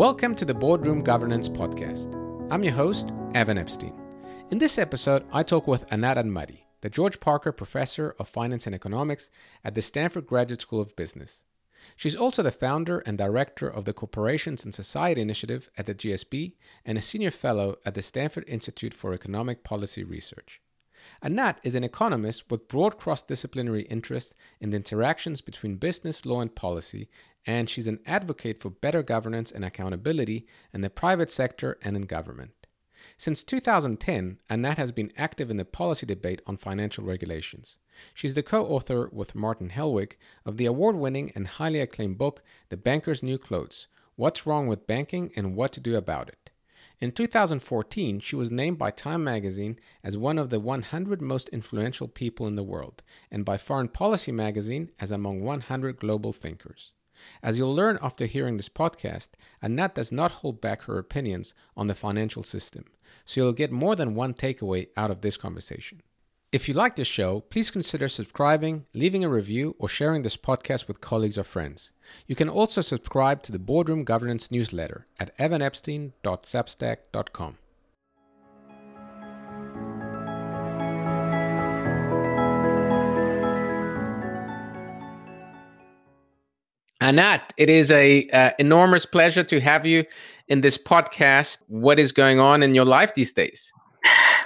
Welcome to the Boardroom Governance Podcast. I'm your host, Evan Epstein. In this episode, I talk with Anat Admati, the George Parker Professor of Finance and Economics at the Stanford Graduate School of Business. She's also the founder and director of the Corporations and Society Initiative at the GSB and a senior fellow at the Stanford Institute for Economic Policy Research. Anat is an economist with broad cross disciplinary interest in the interactions between business, law, and policy, and she's an advocate for better governance and accountability in the private sector and in government. Since 2010, Anat has been active in the policy debate on financial regulations. She's the co author with Martin Hellwig of the award winning and highly acclaimed book, The Banker's New Clothes What's Wrong with Banking and What to Do About It. In 2014, she was named by Time magazine as one of the 100 most influential people in the world, and by Foreign Policy magazine as among 100 global thinkers. As you'll learn after hearing this podcast, Anat does not hold back her opinions on the financial system, so you'll get more than one takeaway out of this conversation. If you like this show, please consider subscribing, leaving a review, or sharing this podcast with colleagues or friends. You can also subscribe to the Boardroom Governance newsletter at evanepstein.substack.com. Anat, it is a uh, enormous pleasure to have you in this podcast. What is going on in your life these days?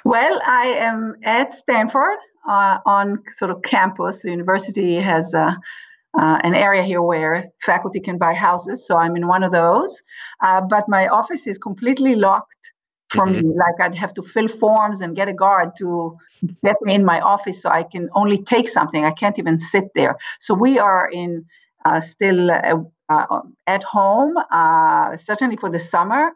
Well, I am at Stanford uh, on sort of campus. The university has uh, uh, an area here where faculty can buy houses, so I'm in one of those. Uh, but my office is completely locked for mm-hmm. me. Like I'd have to fill forms and get a guard to get me in my office, so I can only take something. I can't even sit there. So we are in uh, still uh, at home, certainly for the summer,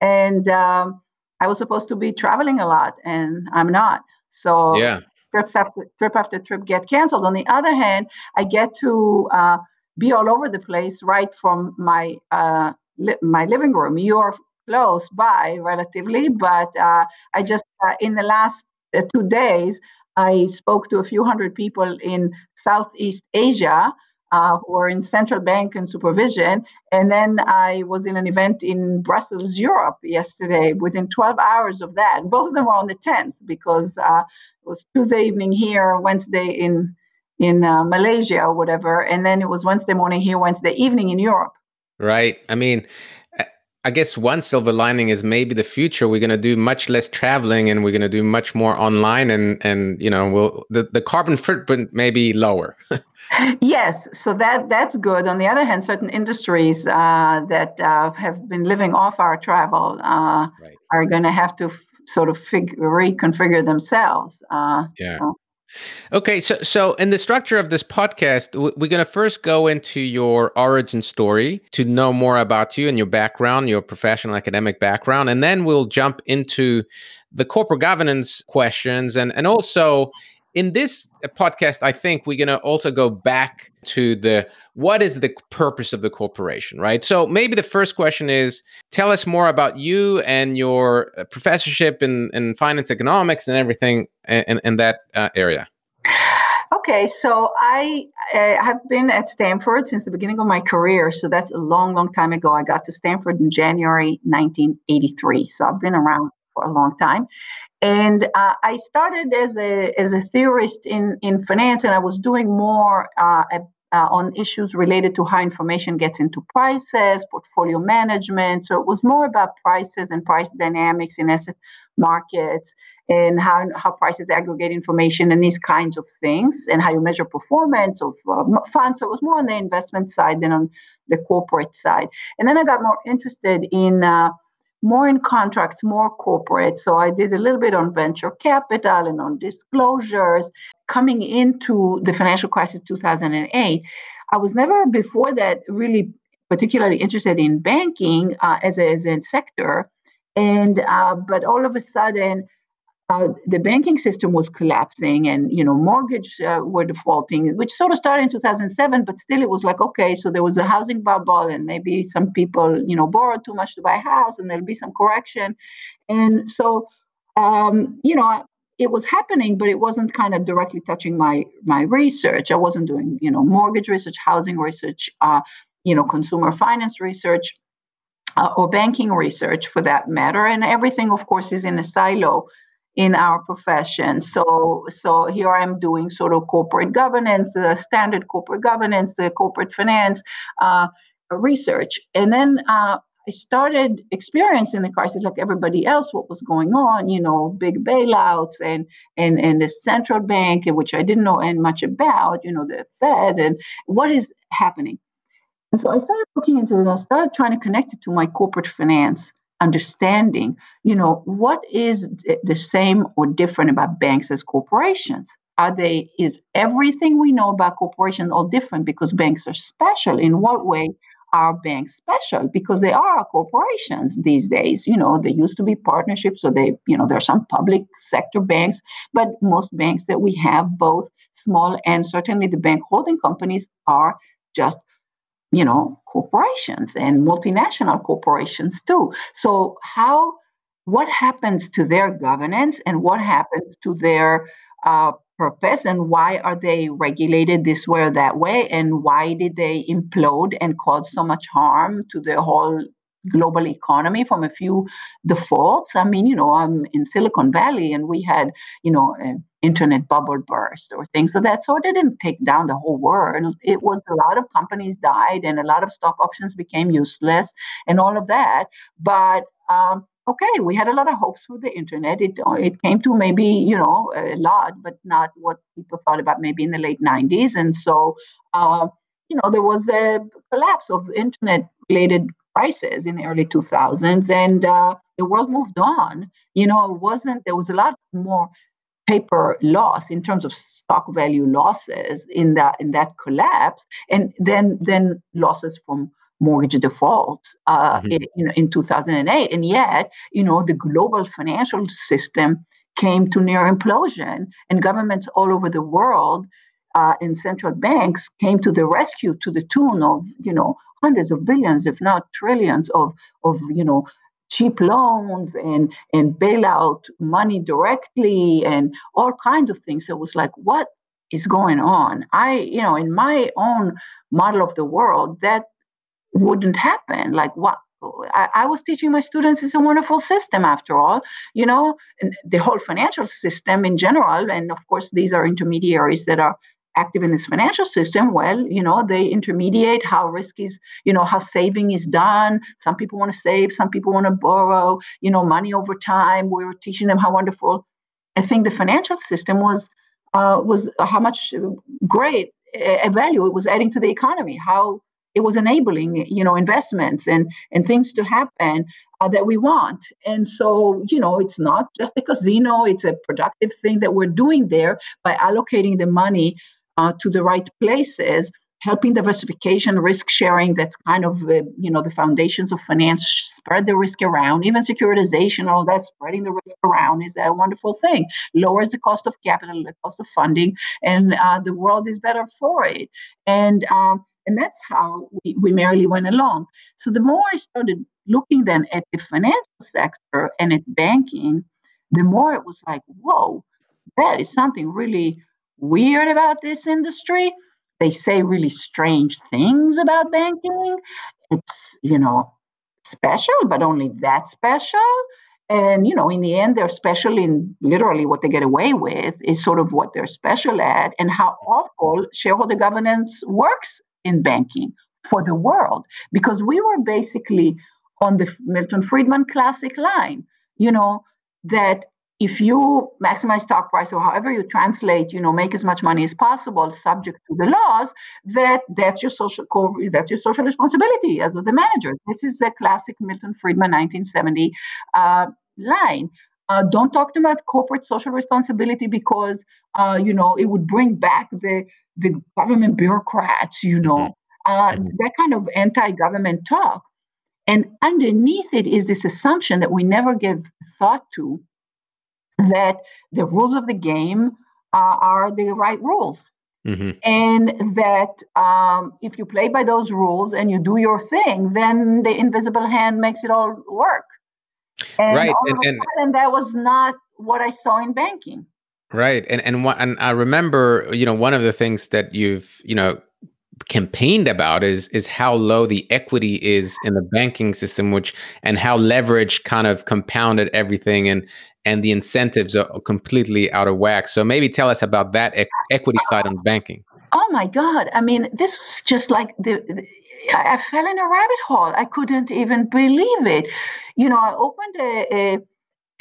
and. Um, I was supposed to be traveling a lot, and I'm not. So yeah. trip after trip after trip get canceled. On the other hand, I get to uh, be all over the place right from my uh, li- my living room. You're close by relatively, but uh, I just uh, in the last uh, two days I spoke to a few hundred people in Southeast Asia uh, who are in central bank and supervision. And then I was in an event in Brussels, Europe yesterday within 12 hours of that. Both of them were on the 10th because uh, it was Tuesday evening here, Wednesday in in uh, Malaysia or whatever. And then it was Wednesday morning here, Wednesday evening in Europe. Right. I mean, I guess one silver lining is maybe the future we're going to do much less traveling and we're going to do much more online and and you know we'll the, the carbon footprint may be lower. yes, so that that's good. On the other hand, certain industries uh, that uh, have been living off our travel uh, right. are going to have to f- sort of fig- reconfigure themselves. Uh, yeah. So Okay, so so in the structure of this podcast, we're going to first go into your origin story to know more about you and your background, your professional academic background, and then we'll jump into the corporate governance questions and and also in this podcast, I think we're going to also go back to the what is the purpose of the corporation, right? So maybe the first question is tell us more about you and your uh, professorship in, in finance economics and everything in, in that uh, area. Okay, so I uh, have been at Stanford since the beginning of my career. So that's a long, long time ago. I got to Stanford in January 1983. So I've been around for a long time. And uh, I started as a as a theorist in in finance, and I was doing more uh, uh, on issues related to how information gets into prices, portfolio management. So it was more about prices and price dynamics in asset markets, and how how prices aggregate information and these kinds of things, and how you measure performance of uh, funds. So it was more on the investment side than on the corporate side. And then I got more interested in uh, more in contracts, more corporate. So I did a little bit on venture capital and on disclosures. Coming into the financial crisis 2008, I was never before that really particularly interested in banking uh, as, a, as a sector. And uh, but all of a sudden, uh, the banking system was collapsing and you know mortgage uh, were defaulting which sort of started in 2007 but still it was like okay so there was a housing bubble and maybe some people you know borrowed too much to buy a house and there'll be some correction. And so um, you know it was happening but it wasn't kind of directly touching my my research. I wasn't doing you know mortgage research housing research uh, you know consumer finance research uh, or banking research for that matter. And everything, of course, is in a silo in our profession. So, so here I'm doing sort of corporate governance, the standard corporate governance, the corporate finance uh, research, and then uh, I started experiencing the crisis like everybody else. What was going on? You know, big bailouts and and and the central bank, which I didn't know and much about. You know, the Fed and what is happening. And so I started looking into it. I started trying to connect it to my corporate finance understanding. You know, what is the same or different about banks as corporations? Are they is everything we know about corporations all different because banks are special? In what way are banks special because they are corporations these days you know they used to be partnerships so they you know there are some public sector banks but most banks that we have both small and certainly the bank holding companies are just you know corporations and multinational corporations too. So how what happens to their governance and what happens to their uh, purpose and why are they regulated this way or that way? And why did they implode and cause so much harm to the whole global economy from a few defaults? I mean you know i'm in silicon valley and we had you know internet bubble burst or things of that sort it didn't take down the whole world it was a lot of companies died and a lot of stock options became useless and all of that but um, okay, we had a lot of hopes for the internet. It it came to maybe you know a lot, but not what people thought about maybe in the late '90s. And so, uh, you know, there was a collapse of internet-related prices in the early 2000s, and uh, the world moved on. You know, it wasn't there was a lot more paper loss in terms of stock value losses in that in that collapse, and then then losses from mortgage defaults uh, mm-hmm. in, you know, in 2008. And yet, you know, the global financial system came to near implosion, and governments all over the world uh, and central banks came to the rescue to the tune of, you know, hundreds of billions, if not trillions, of, of you know, cheap loans and and bailout money directly and all kinds of things. So it was like, what is going on? I, you know, in my own model of the world, that wouldn't happen. Like what I, I, was teaching my students it's a wonderful system after all, you know, the whole financial system in general. And of course, these are intermediaries that are active in this financial system. Well, you know, they intermediate how risk is, you know, how saving is done. Some people want to save, some people want to borrow, you know, money over time. We were teaching them how wonderful. I think the financial system was uh, was how much great a value it was adding to the economy. How it was enabling you know investments and and things to happen uh, that we want and so you know it's not just a casino it's a productive thing that we're doing there by allocating the money uh, to the right places helping diversification risk sharing that's kind of uh, you know the foundations of finance spread the risk around even securitization all that spreading the risk around is a wonderful thing lowers the cost of capital the cost of funding and uh, the world is better for it and um, and that's how we, we merrily went along. So the more I started looking then at the financial sector and at banking, the more it was like, whoa, that is something really weird about this industry. They say really strange things about banking. It's, you know, special, but only that special. And, you know, in the end, they're special in literally what they get away with is sort of what they're special at and how awful shareholder governance works in banking for the world because we were basically on the Milton Friedman classic line, you know, that if you maximize stock price or however you translate, you know, make as much money as possible, subject to the laws, that that's your social that's your social responsibility as of the manager. This is a classic Milton Friedman 1970 uh, line. Uh, don't talk about corporate social responsibility because uh, you know it would bring back the the government bureaucrats, you know, mm-hmm. uh, mm-hmm. that kind of anti-government talk. And underneath it is this assumption that we never give thought to that the rules of the game uh, are the right rules. Mm-hmm. And that um, if you play by those rules and you do your thing, then the invisible hand makes it all work. And right. And, and, and that was not what I saw in banking. Right. And and and I remember, you know, one of the things that you've, you know, campaigned about is is how low the equity is in the banking system which and how leverage kind of compounded everything and and the incentives are completely out of whack so maybe tell us about that e- equity side on banking oh my god i mean this was just like the, the I fell in a rabbit hole. I couldn't even believe it. You know, I opened a, a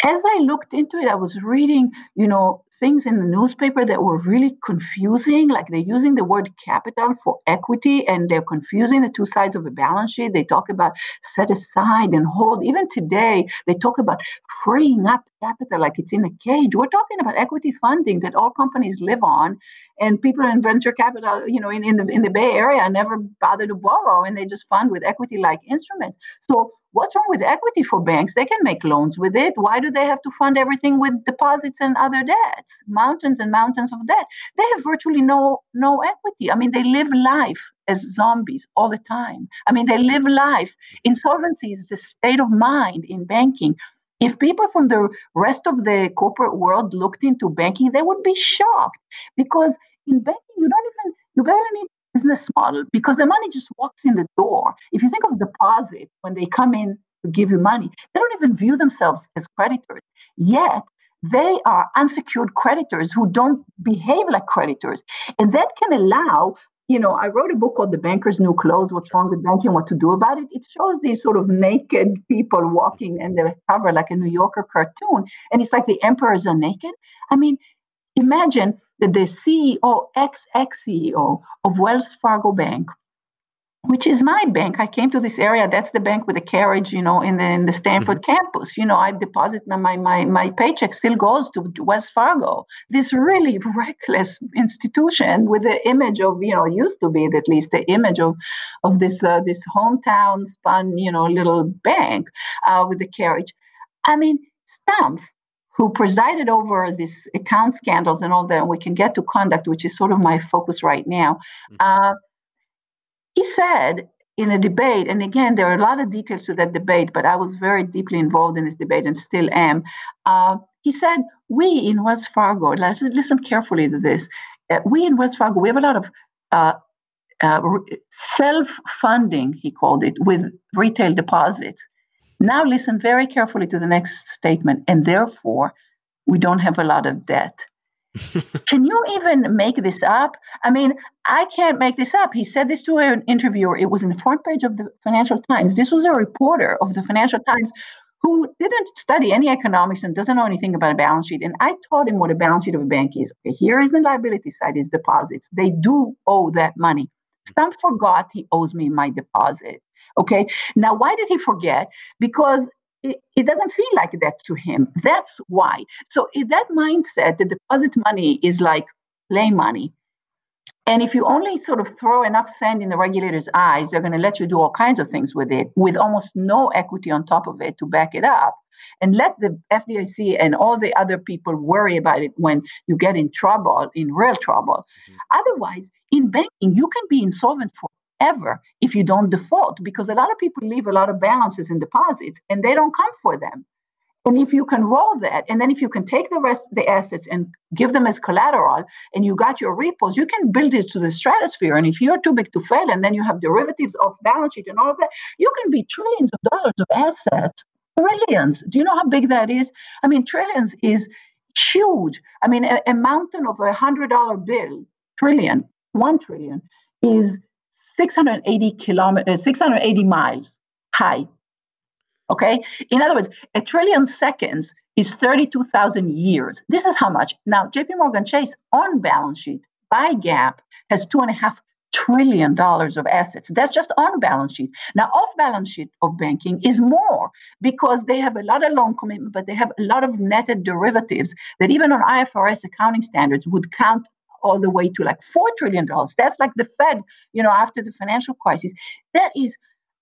as I looked into it, I was reading, you know, things in the newspaper that were really confusing. Like they're using the word capital for equity and they're confusing the two sides of a balance sheet. They talk about set aside and hold. Even today, they talk about freeing up capital like it's in a cage. We're talking about equity funding that all companies live on. And people in venture capital, you know, in, in the in the Bay Area never bother to borrow and they just fund with equity-like instruments. So what's wrong with equity for banks? They can make loans with it. Why do they have to fund everything with deposits and other debts? Mountains and mountains of debt. They have virtually no no equity. I mean, they live life as zombies all the time. I mean, they live life. Insolvency is the state of mind in banking. If people from the rest of the corporate world looked into banking, they would be shocked because in banking, you don't even, you barely need business model because the money just walks in the door. If you think of deposit when they come in to give you money, they don't even view themselves as creditors. Yet they are unsecured creditors who don't behave like creditors. And that can allow you know, I wrote a book called The Banker's New Clothes What's Wrong with Banking, What to Do About It. It shows these sort of naked people walking and they cover like a New Yorker cartoon. And it's like the emperors are naked. I mean, imagine that the CEO, ex ex CEO of Wells Fargo Bank, which is my bank. I came to this area. That's the bank with the carriage, you know, in the in the Stanford mm-hmm. campus. You know, I deposit my my my paycheck still goes to, to Wells Fargo. This really reckless institution with the image of you know used to be at least the image of of this uh, this hometown spun you know little bank uh, with the carriage. I mean, Stumpf, who presided over these account scandals and all that. And we can get to conduct, which is sort of my focus right now. Mm-hmm. Uh, he said in a debate, and again, there are a lot of details to that debate, but I was very deeply involved in this debate and still am. Uh, he said, We in Wells Fargo, listen carefully to this, uh, we in Wells Fargo, we have a lot of uh, uh self funding, he called it, with retail deposits. Now, listen very carefully to the next statement, and therefore, we don't have a lot of debt. Can you even make this up? I mean, I can't make this up. He said this to an interviewer. It was in the front page of the Financial Times. This was a reporter of the Financial Times who didn't study any economics and doesn't know anything about a balance sheet. And I taught him what a balance sheet of a bank is. Okay, here is the liability side, is deposits. They do owe that money. Some forgot he owes me my deposit. Okay, now why did he forget? Because it, it, doesn't feel like that to him. That's why. So in that mindset, the deposit money is like play money. And if you only sort of throw enough sand in the regulator's eyes, they're going to let you do all kinds of things with it with almost no equity on top of it to back it up. And let the FDIC and all the other people worry about it when you get in trouble, in real trouble. Mm-hmm. Otherwise, in banking, you can be insolvent for ever if you don't default because a lot of people leave a lot of balances in deposits and they don't come for them. And if you can roll that and then if you can take the rest of the assets and give them as collateral and you got your repos you can build it to the stratosphere. And if you're too big to fail and then you have derivatives off balance sheet and all of that you can be trillions of dollars of assets trillions. Do you know how big that is? I mean trillions is huge. I mean a, a mountain of a hundred dollar bill trillion one trillion is 680 kilometers, uh, 680 miles high. Okay. In other words, a trillion seconds is 32,000 years. This is how much. Now, JP Morgan Chase on balance sheet by GAAP has two and a half trillion dollars of assets. That's just on balance sheet. Now, off balance sheet of banking is more because they have a lot of loan commitment, but they have a lot of netted derivatives that even on IFRS accounting standards would count all the way to like $4 trillion. That's like the Fed, you know, after the financial crisis. That is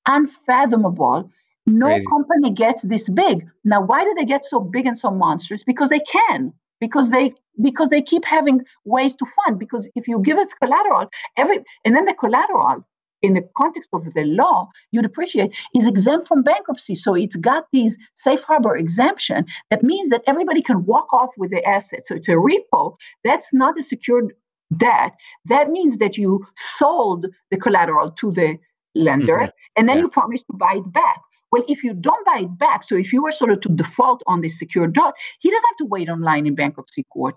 unfathomable. No Crazy. company gets this big. Now, why do they get so big and so monstrous? Because they can. Because they because they keep having ways to fund. Because if you give us collateral, every and then the collateral in the context of the law, you'd appreciate is exempt from bankruptcy. So it's got these safe harbor exemption that means that everybody can walk off with the assets. So it's a repo. That's not a secured debt, that means that you sold the collateral to the lender mm-hmm. and then yeah. you promise to buy it back. Well, if you don't buy it back, so if you were sort of to default on the secured debt, he doesn't have to wait online in bankruptcy court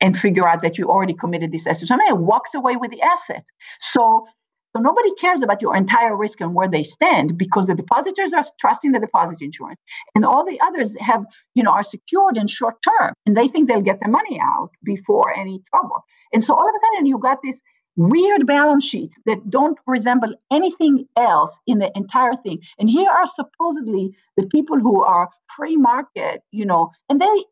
and figure out that you already committed this asset. So I mean, walks away with the asset. So so nobody cares about your entire risk and where they stand because the depositors are trusting the deposit insurance, and all the others have, you know, are secured in short term, and they think they'll get their money out before any trouble. And so all of a sudden, you got this weird balance sheets that don't resemble anything else in the entire thing. And here are supposedly the people who are free market, you know, and they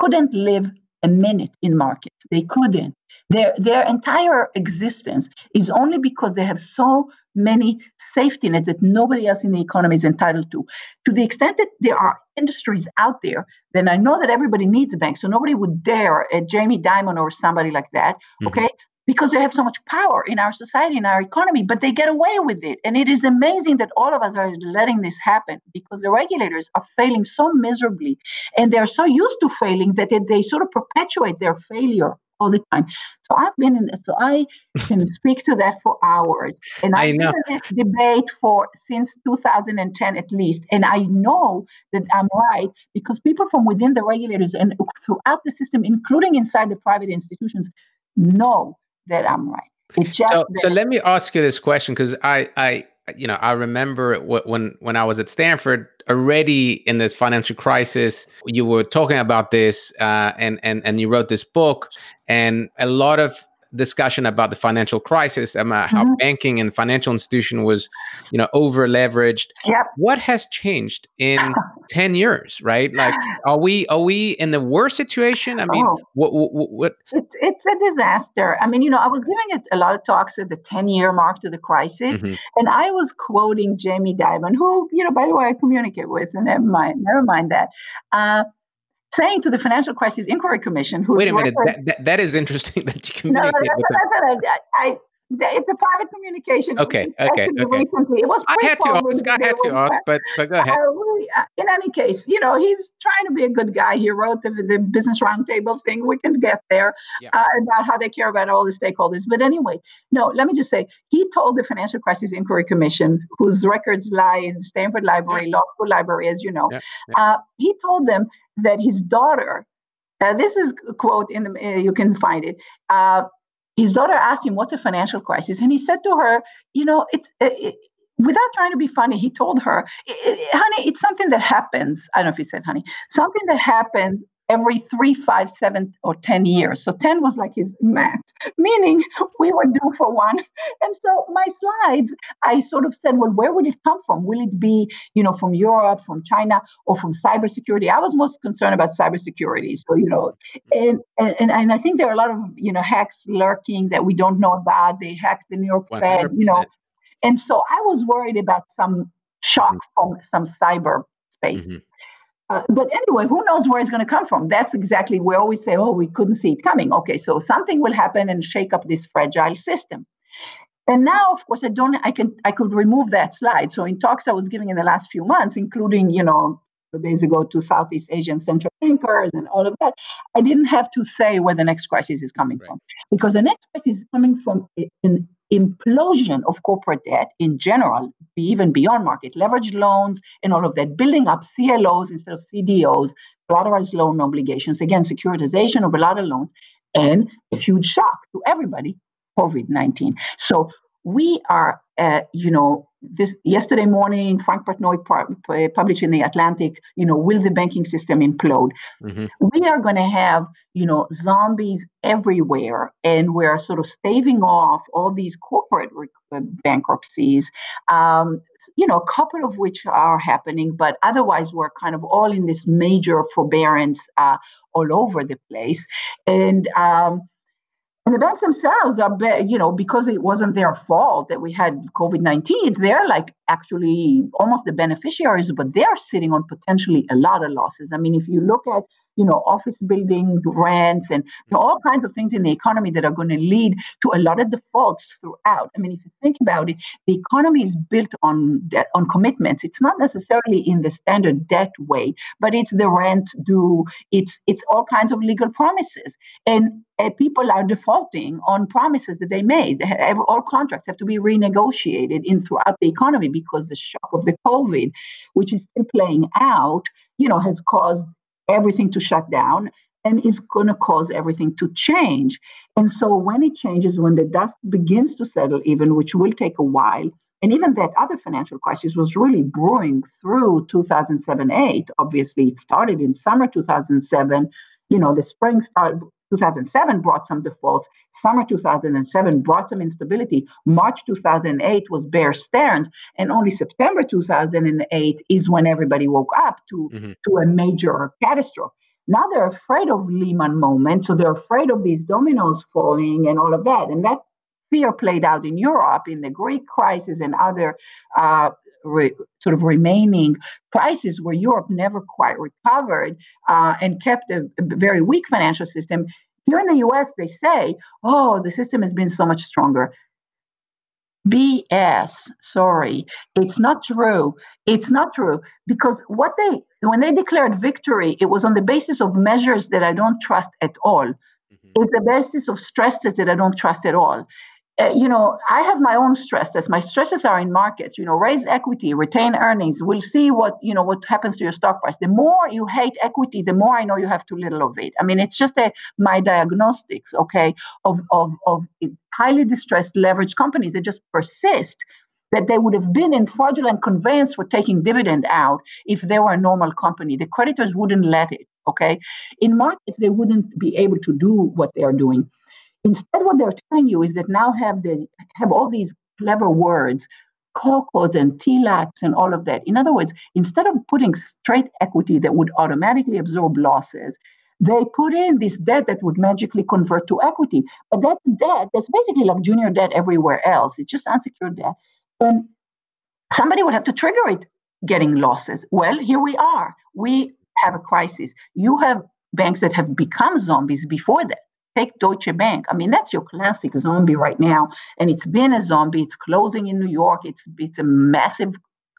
couldn't live a minute in markets. They couldn't. Their, their entire existence is only because they have so many safety nets that nobody else in the economy is entitled to. To the extent that there are industries out there, then I know that everybody needs a bank. So nobody would dare, a Jamie Dimon or somebody like that, mm-hmm. okay, because they have so much power in our society, in our economy, but they get away with it. And it is amazing that all of us are letting this happen because the regulators are failing so miserably and they're so used to failing that they, they sort of perpetuate their failure all the time. So I've been in so I can speak to that for hours. And I've been in this debate for since 2010 at least. And I know that I'm right because people from within the regulators and throughout the system, including inside the private institutions, know that I'm right. so, so let me ask you this question because I, I, you know, I remember when when I was at Stanford already in this financial crisis. You were talking about this, uh, and and and you wrote this book, and a lot of discussion about the financial crisis and mm-hmm. how banking and financial institution was you know over leveraged yep. what has changed in 10 years right like are we are we in the worst situation i mean oh. what, what, what it's, it's a disaster i mean you know i was giving a lot of talks at the 10 year mark to the crisis mm-hmm. and i was quoting jamie dimon who you know by the way i communicate with and never mind never mind that uh, saying to the Financial Crisis Inquiry Commission, who wait a minute, that, that, that is interesting that you communicate. No, no, that's, that's, I, I, it's a private communication. Okay, okay, okay. Recently. It was I had to ask. I had to ask, but but go ahead. Uh, in any case, you know, he's trying to be a good guy. He wrote the, the business roundtable thing. We can get there yeah. uh, about how they care about all the stakeholders. But anyway, no. Let me just say, he told the Financial Crisis Inquiry Commission, whose records lie in the Stanford Library, yeah. Law School Library, as you know. Yeah. Uh, he told them that his daughter. Uh, this is a quote in the uh, you can find it uh, his daughter asked him, What's a financial crisis? And he said to her, You know, it's. Uh, it, without trying to be funny, he told her, honey, it's something that happens. I don't know if he said honey, something that happens every three, five, seven, or 10 years. So 10 was like his math, meaning we were due for one. And so my slides, I sort of said, well, where would it come from? Will it be, you know, from Europe, from China, or from cybersecurity? I was most concerned about cybersecurity. So, you know, and, and, and I think there are a lot of, you know, hacks lurking that we don't know about. They hacked the New York 100%. Fed, you know. And so I was worried about some shock mm-hmm. from some cyber space. Mm-hmm. Uh, but anyway, who knows where it's going to come from? That's exactly where we always say, oh, we couldn't see it coming. Okay, so something will happen and shake up this fragile system. And now, of course, I don't. I can. I could remove that slide. So in talks I was giving in the last few months, including you know days ago to Southeast Asian central bankers and all of that, I didn't have to say where the next crisis is coming right. from because the next crisis is coming from an implosion of corporate debt in general, even beyond market, leveraged loans and all of that, building up CLOs instead of CDOs, collateralized loan obligations, again, securitization of a lot of loans, and a huge shock to everybody, COVID 19. So we are, uh, you know, this yesterday morning, Frank Partnoy published in the Atlantic, you know, will the banking system implode? Mm-hmm. We are going to have, you know, zombies everywhere, and we're sort of staving off all these corporate uh, bankruptcies. Um, you know, a couple of which are happening, but otherwise we're kind of all in this major forbearance uh, all over the place, and. Um, and the banks themselves are, you know, because it wasn't their fault that we had COVID 19, they're like actually almost the beneficiaries, but they're sitting on potentially a lot of losses. I mean, if you look at you know, office building rents and all kinds of things in the economy that are going to lead to a lot of defaults throughout. I mean, if you think about it, the economy is built on debt, on commitments. It's not necessarily in the standard debt way, but it's the rent due. It's it's all kinds of legal promises, and people are defaulting on promises that they made. All contracts have to be renegotiated in throughout the economy because the shock of the COVID, which is still playing out, you know, has caused everything to shut down and is going to cause everything to change. And so when it changes, when the dust begins to settle, even which will take a while, and even that other financial crisis was really brewing through 2007 8. Obviously, it started in summer 2007. You know, the spring started, 2007 brought some defaults. Summer 2007 brought some instability. March 2008 was Bear Stearns, and only September 2008 is when everybody woke up to, mm-hmm. to a major catastrophe. Now they're afraid of Lehman moment, so they're afraid of these dominoes falling and all of that. And that fear played out in Europe in the Greek crisis and other uh, re, sort of remaining crises where Europe never quite recovered uh, and kept a, a very weak financial system. Here in the US, they say, oh, the system has been so much stronger. BS. Sorry, it's not true. It's not true because what they when they declared victory, it was on the basis of measures that I don't trust at all. Mm-hmm. It's the basis of stresses that I don't trust at all Uh, you know, I have my own stresses. My stresses are in markets. You know, raise equity, retain earnings. We'll see what you know what happens to your stock price. The more you hate equity, the more I know you have too little of it. I mean, it's just a my diagnostics, okay, of of of highly distressed leveraged companies that just persist. That they would have been in fraudulent conveyance for taking dividend out if they were a normal company. The creditors wouldn't let it. Okay, in markets they wouldn't be able to do what they are doing. Instead, what they're telling you is that now have the have all these clever words, COCOs and TLACs and all of that. In other words, instead of putting straight equity that would automatically absorb losses, they put in this debt that would magically convert to equity. But that debt, that's basically like junior debt everywhere else. It's just unsecured debt. And somebody would have to trigger it getting losses. Well, here we are. We have a crisis. You have banks that have become zombies before that. Take Deutsche Bank. I mean, that's your classic zombie right now. And it's been a zombie. It's closing in New York. It's it's a massive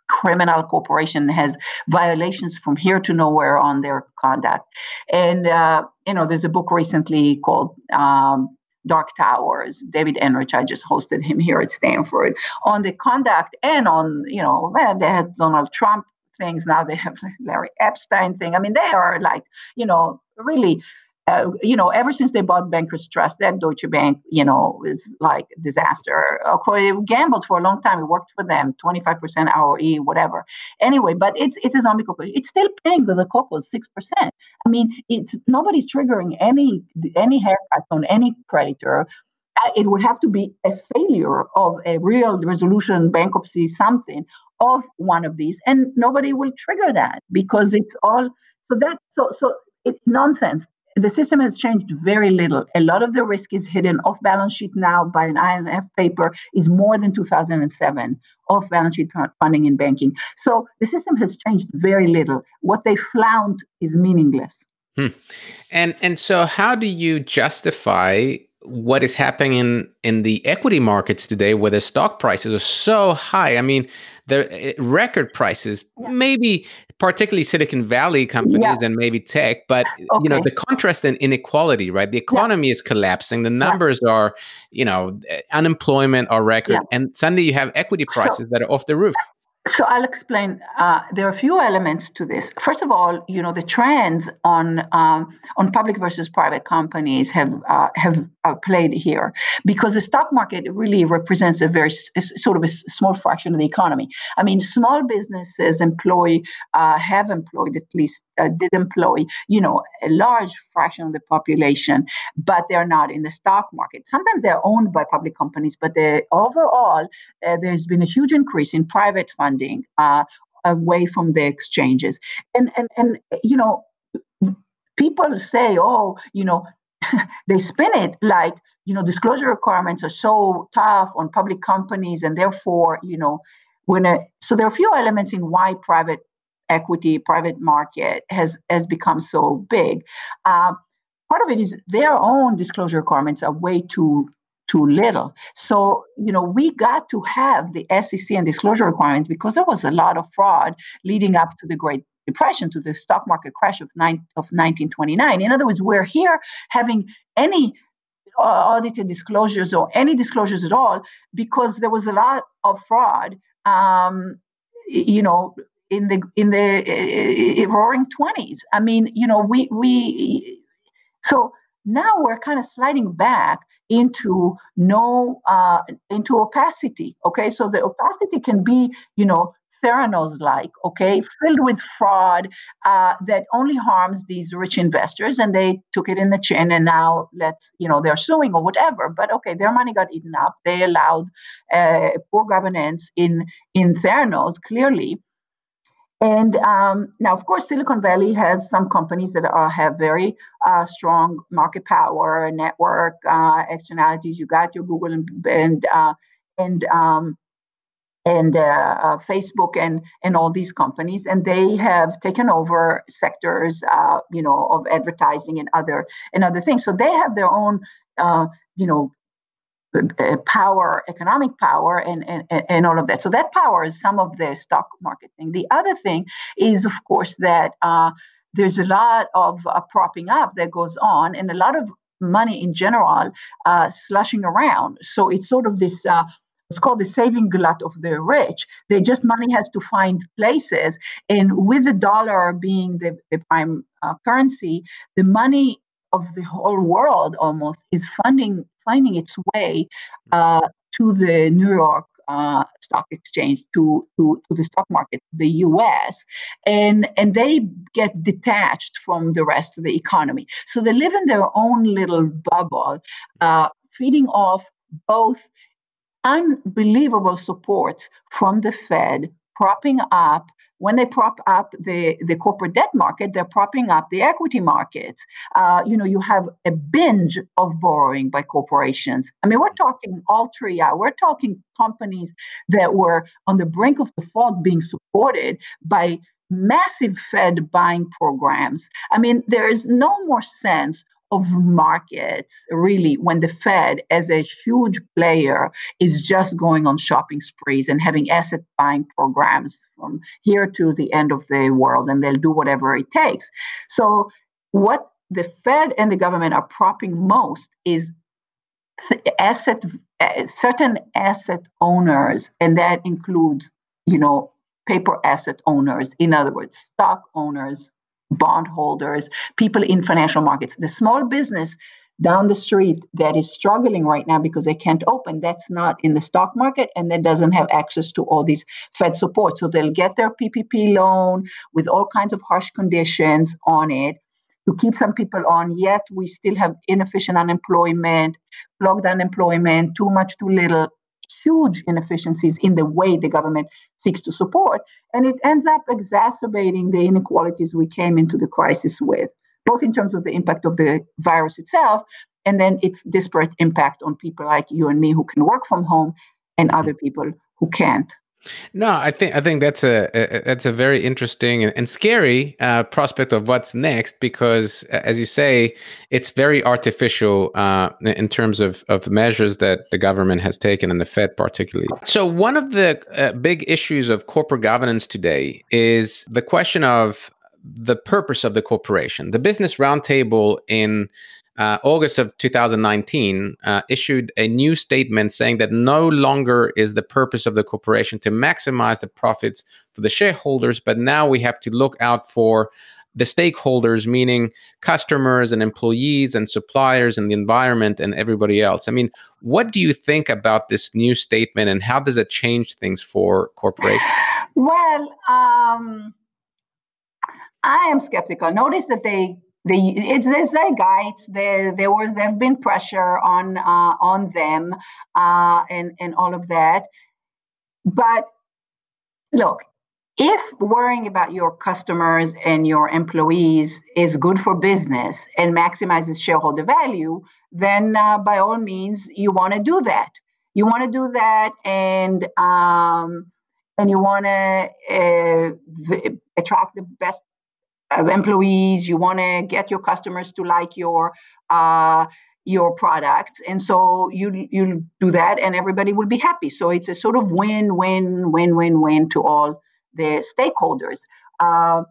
criminal corporation has violations from here to nowhere on their conduct. And uh, you know, there's a book recently called um, Dark Towers. David Enrich, I just hosted him here at Stanford on the conduct and on you know, well, they had Donald Trump things. Now they have Larry Epstein thing. I mean, they are like you know really uh, you know, ever since they bought Bankers Trust, that Deutsche Bank, you know, is like a disaster. Okay, gambled for a long time. It worked for them, 25% ROE, whatever. Anyway, but it's it's a zombie corporation. It's still paying the, cocos 6%. I mean, it's nobody's triggering any any haircut on any creditor. Uh, it would have to be a failure of a real resolution, bankruptcy, something of one of these, and nobody will trigger that because it's all so that so so it's nonsense the system has changed very little. A lot of the risk is hidden off balance sheet now by an IMF paper is more than 2007 off balance sheet funding in banking. So the system has changed very little. What they flaunt is meaningless. Hmm. And and so how do you justify what is happening in in the equity markets today where the stock prices are so high i mean the eh, record prices yeah. maybe particularly silicon valley companies yeah. and maybe tech but okay. you know the contrast and inequality right the economy yeah. is collapsing the numbers are you know eh, unemployment are record and suddenly you have equity prices so, that are off the roof so I'll explain. Uh, there are a few elements to this. First of all, you know the trends on um, on public versus private companies have uh, have uh, played here because the stock market really represents a very sort of a small fraction of the economy. I mean, small businesses employ uh, have employed at least uh, did employ you know a large fraction of the population, but they're not in the stock market. Sometimes they're owned by public companies, but overall uh, there's been a huge increase in private funds funding uh, away from the exchanges. And, and, and, you know, people say, oh, you know, they spin it like, you know, disclosure requirements are so tough on public companies, and therefore, you know, when a, so there are a few elements in why private equity private market has has become so big. Uh, part of it is their own disclosure requirements are way too too little. So, you know, we got to have the SEC and disclosure requirements because there was a lot of fraud leading up to the Great Depression, to the stock market crash of, nine, of 1929. In other words, we're here having any uh, audited disclosures or any disclosures at all because there was a lot of fraud. Um, you know, in the in the uh, roaring 20s. I mean, you know, we we so now we're kind of sliding back into no uh, into opacity. Okay, so the opacity can be, you know, Theranos like, okay, filled with fraud uh, that only harms these rich investors, and they took it in the chin, and now let's, you know, they're suing or whatever. But okay, their money got eaten up. They allowed uh, poor governance in in Theranos clearly. And um, now, of course, Silicon Valley has some companies that are, have very uh, strong market power, network uh, externalities. You got your Google and and uh, and um, and uh, uh, Facebook and and all these companies, and they have taken over sectors, uh, you know, of advertising and other and other things. So they have their own, you know, power, economic power, and, and, and all of that. So that power is some of the stock market thing. The other thing is, of course, that uh, there's a lot of uh, propping up that goes on, and a lot of money in general uh, slushing around. So it's sort of this. Uh, it's called the saving glut of the rich. They just money has to find places, and with the dollar being the, the prime uh, currency, the money of the whole world almost is funding finding its way uh, to the New York uh, stock exchange to, to, to the stock market, the US, and, and they get detached from the rest of the economy. So they live in their own little bubble, uh, feeding off both unbelievable support from the Fed, propping up when they prop up the, the corporate debt market, they're propping up the equity markets. Uh, you know, you have a binge of borrowing by corporations. I mean, we're talking Altria, we're talking companies that were on the brink of default being supported by massive Fed buying programs. I mean, there is no more sense of markets really when the Fed, as a huge player, is just going on shopping sprees and having asset buying programs from here to the end of the world, and they'll do whatever it takes. So, what the Fed and the government are propping most is asset eh, certain asset owners, and that includes, you know, paper asset owners, in other words, stock owners, bondholders, people in financial markets. The small business down the street that is struggling right now because they can't open, that's not in the stock market and that doesn't have access to all these Fed support. So they'll get their PPP loan with all kinds of harsh conditions on it to keep some people on, yet we still have inefficient unemployment, clogged unemployment, too much, too little, huge inefficiencies in the way the government seeks to support. And it ends up exacerbating the inequalities we came into the crisis with, both in terms of the impact of the virus itself and then its disparate impact on people like you and me who can work from home and other people who can't. No, I think I think that's a, a that's a very interesting and, and scary uh, prospect of what's next because, as you say, it's very artificial uh, in terms of of measures that the government has taken and the Fed particularly. So one of the uh, big issues of corporate governance today is the question of the purpose of the corporation. The Business Roundtable in uh, August of 2019, uh, issued a new statement saying that no longer is the purpose of the corporation to maximize the profits for the shareholders, but now we have to look out for the stakeholders, meaning customers and employees and suppliers and the environment and everybody else. I mean, what do you think about this new statement and how does it change things for corporations? Well, um, I am skeptical. Notice that they the it's the zeitgeist. There there was there's been pressure on uh, on them uh, and and all of that. But look, if worrying about your customers and your employees is good for business and maximizes shareholder value, then uh, by all means you want to do that. You want to do that, and um, and you want to uh, attract the best employees. You want to get your customers to like your uh, your product, and so you you do that, and everybody will be happy. So it's a sort of win win win win win to all the stakeholders. Uh,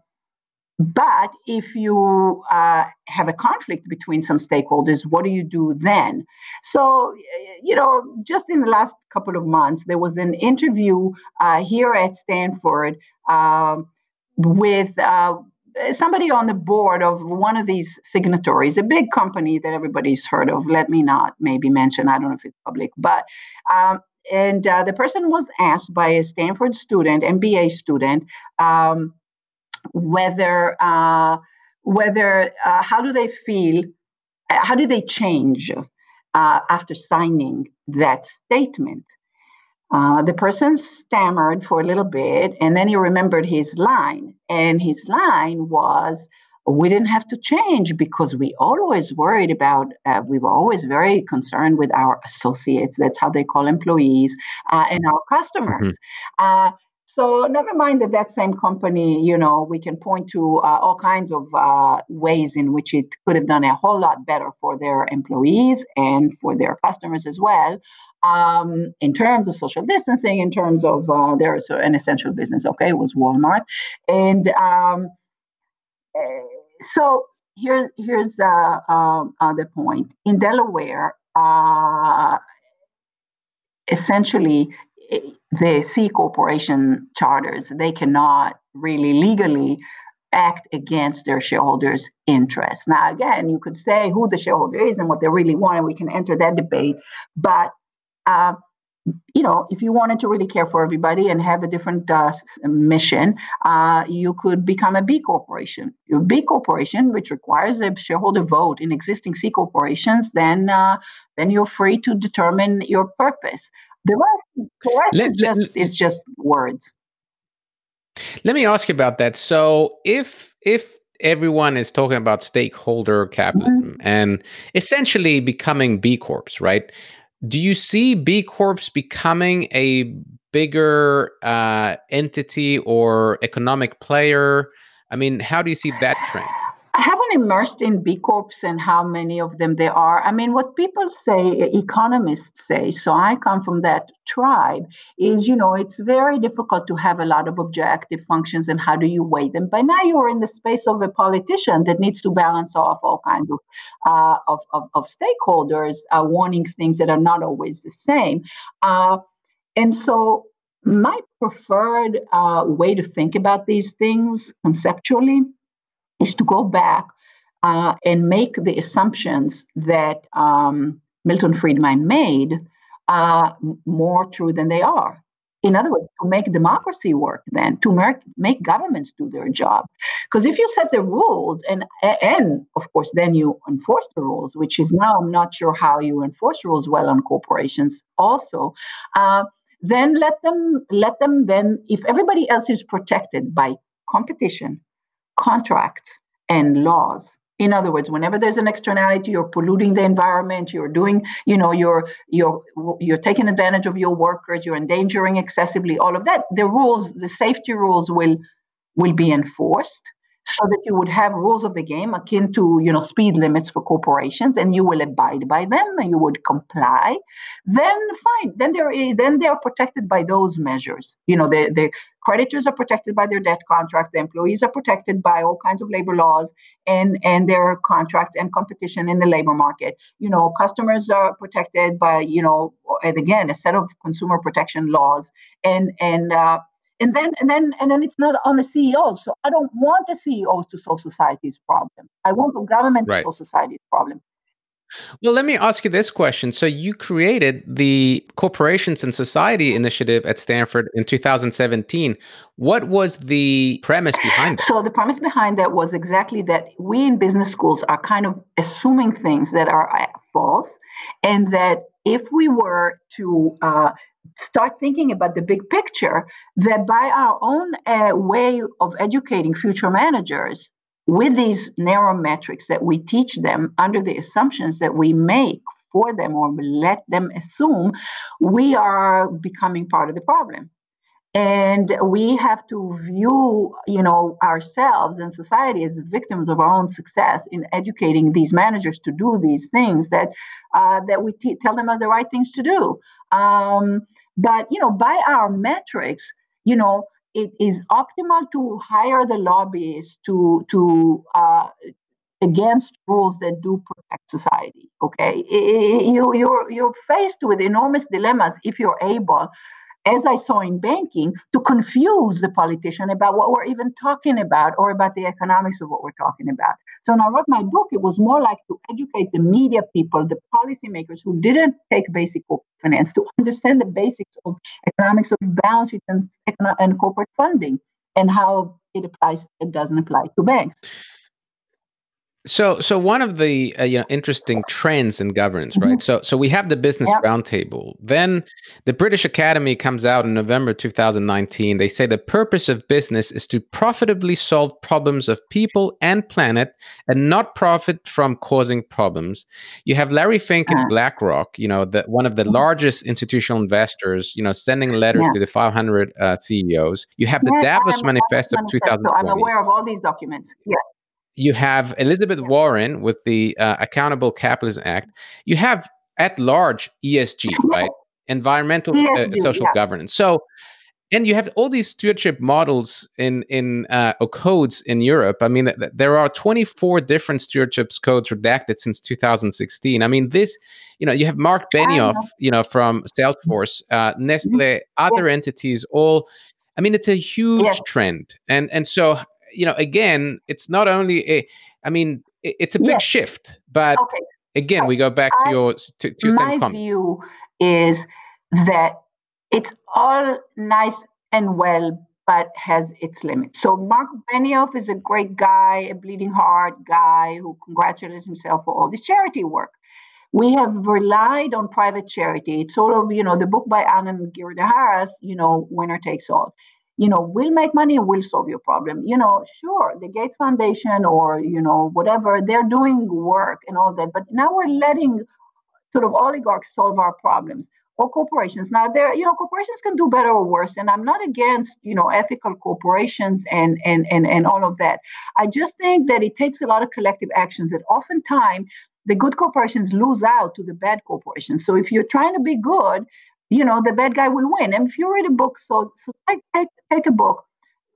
but if you uh, have a conflict between some stakeholders, what do you do then? So, you know, just in the last couple of months, there was an interview uh, here at Stanford um, with uh, somebody on the board of one of these signatories, a big company that everybody's heard of. Let me not maybe mention, I don't know if it's public, but. Um, and uh, the person was asked by a Stanford student, MBA student, um, whether uh, whether uh, how do they feel uh, how do they change uh, after signing that statement uh, the person stammered for a little bit and then he remembered his line and his line was we didn't have to change because we always worried about uh, we were always very concerned with our associates that's how they call employees uh, and our customers mm-hmm. uh, so never mind that that same company, you know, we can point to uh, all kinds of uh, ways in which it could have done a whole lot better for their employees and for their customers as well. Um, in terms of social distancing, in terms of uh, an essential business, okay, it was Walmart, and um, eh, so here, here's uh, um, uh, the point. In Delaware, uh, essentially the C corporation charters, they cannot really legally act against their shareholders' interests. Now, again, you could say who the shareholder is and what they really want, and we can enter that debate. But uh, you know, if you wanted to really care for everybody and have a different uh, mission, uh, you could become a B corporation. A B corporation, which requires a shareholder vote in existing C corporations, then uh, then you're free to determine your purpose. The rest, the rest let, is, just, let, is just words. Let me ask you about that. So if if everyone is talking about stakeholder capitalism mm-hmm. and essentially becoming B Corps, right? Do you see B Corps becoming a bigger uh, entity or economic player? I mean, how do you see that trend? I haven't immersed in B Corps and how many of them there are. I mean, what people say, economists say, so I come from that tribe, is, you know, it's very difficult to have a lot of objective functions and how do you weigh them? By now you're in the space of a politician that needs to balance off all kinds of, uh, of, of, of, stakeholders uh, wanting things that are not always the same. Uh, and so my preferred uh, way to think about these things conceptually is to go back uh, and make the assumptions that um, Milton Friedman made uh, more true than they are. In other words, to make democracy work, then to make, make governments do their job. Because if you set the rules, and and of course then you enforce the rules, which is now I'm not sure how you enforce rules well on corporations. Also, uh, then let them let them then if everybody else is protected by competition, contracts and laws. In other words whenever there's an externality you're polluting the environment you're doing you know you're you're you're taking advantage of your workers you're endangering excessively all of that the rules the safety rules will will be enforced so that you would have rules of the game akin to you know speed limits for corporations and you will abide by them and you would comply. Then fine. Then they're then they are protected by those measures. You know the the creditors are protected by their debt contracts employees are protected by all kinds of labor laws and and their contracts and competition in the labor market you know customers are protected by you know and again a set of consumer protection laws and and uh, and then and then and then it's not on the CEOs. So I don't want the CEOs to solve society's problem. I want the government right. to solve society's problem. Well, let me ask you this question. So, you created the Corporations and Society Initiative at Stanford in 2017. What was the premise behind that? So, the premise behind that was exactly that we in business schools are kind of assuming things that are uh, false, and that if we were to uh, start thinking about the big picture that by our own uh, way of educating future managers with these narrow metrics that we teach them under the assumptions that we make for them or let them assume we are becoming part of the problem. And we have to view you know ourselves and society as victims of our own success in educating these managers to do these things that uh, that we t- tell them are the right things to do. Um, but you know by our metrics you know it is optimal to hire the lobbyists to to uh, against rules that do protect society okay? You you're you're faced with enormous dilemmas if you're able as I saw in banking, to confuse the politician about what we're even talking about or about the economics of what we're talking about. So when I wrote my book, it was more like to educate the media people, the policymakers who didn't take basic finance, to understand the basics of economics of balance sheets and, and corporate funding and how it applies, it doesn't apply to banks. So, so one of the uh, you know interesting trends in governance, mm-hmm. right? So, so we have the Business yep. Roundtable. Then, the British Academy comes out in November 2019. They say the purpose of business is to profitably solve problems of people and planet, and not profit from causing problems. You have Larry Fink uh-huh. and BlackRock, you know, the, one of the mm-hmm. largest institutional investors, you know, sending letters yeah. to the 500 uh, CEOs. You have the Davos Manifesto of 2020. I'm aware of all these documents. Yeah you have Elizabeth Warren with the uh, Accountable Capitalism Act. You have at large ESG, right? Environmental uh, social yeah. governance. So, and you have all these stewardship models in in uh, codes in Europe. I mean, th- there are 24 different stewardship codes redacted since 2016. I mean, this, you know, you have Marc Benioff, you know, from Salesforce, uh, Nestle, mm-hmm. other entities, all. I mean, it's a huge yeah. trend, and and so you know, again, it's not only a, I mean, it, it's a big yes. shift, but okay. again, we go back I, to your to, to my view is that it's all nice and well, but has its limits. So Marc Benioff is a great guy, a bleeding heart guy who congratulates himself for all this charity work. We have relied on private charity. It's sort of, you know, the book by Anand Giridharadas, you know, winner takes all you know, we'll make money and we'll solve your problem. You know, sure, the Gates Foundation or, you know, whatever, they're doing work and all that. But now we're letting sort of oligarchs solve our problems or corporations. Now there, you know, corporations can do better or worse. And I'm not against, you know, ethical corporations and and and, and all of that. I just think that it takes a lot of collective actions that oftentimes the good corporations lose out to the bad corporations. So if you're trying to be good, you know, the bad guy will win. And if you read a book, so, so take, take, take a book,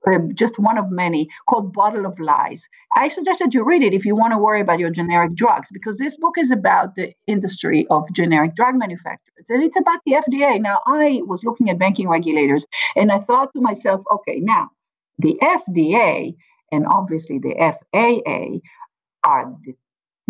uh, just one of many, called Bottle of Lies. I suggest that you read it if you want to worry about your generic drugs, because this book is about the industry of generic drug manufacturers. And it's about the FDA. Now, I was looking at banking regulators, and I thought to myself, okay, now the FDA and obviously the FAA are the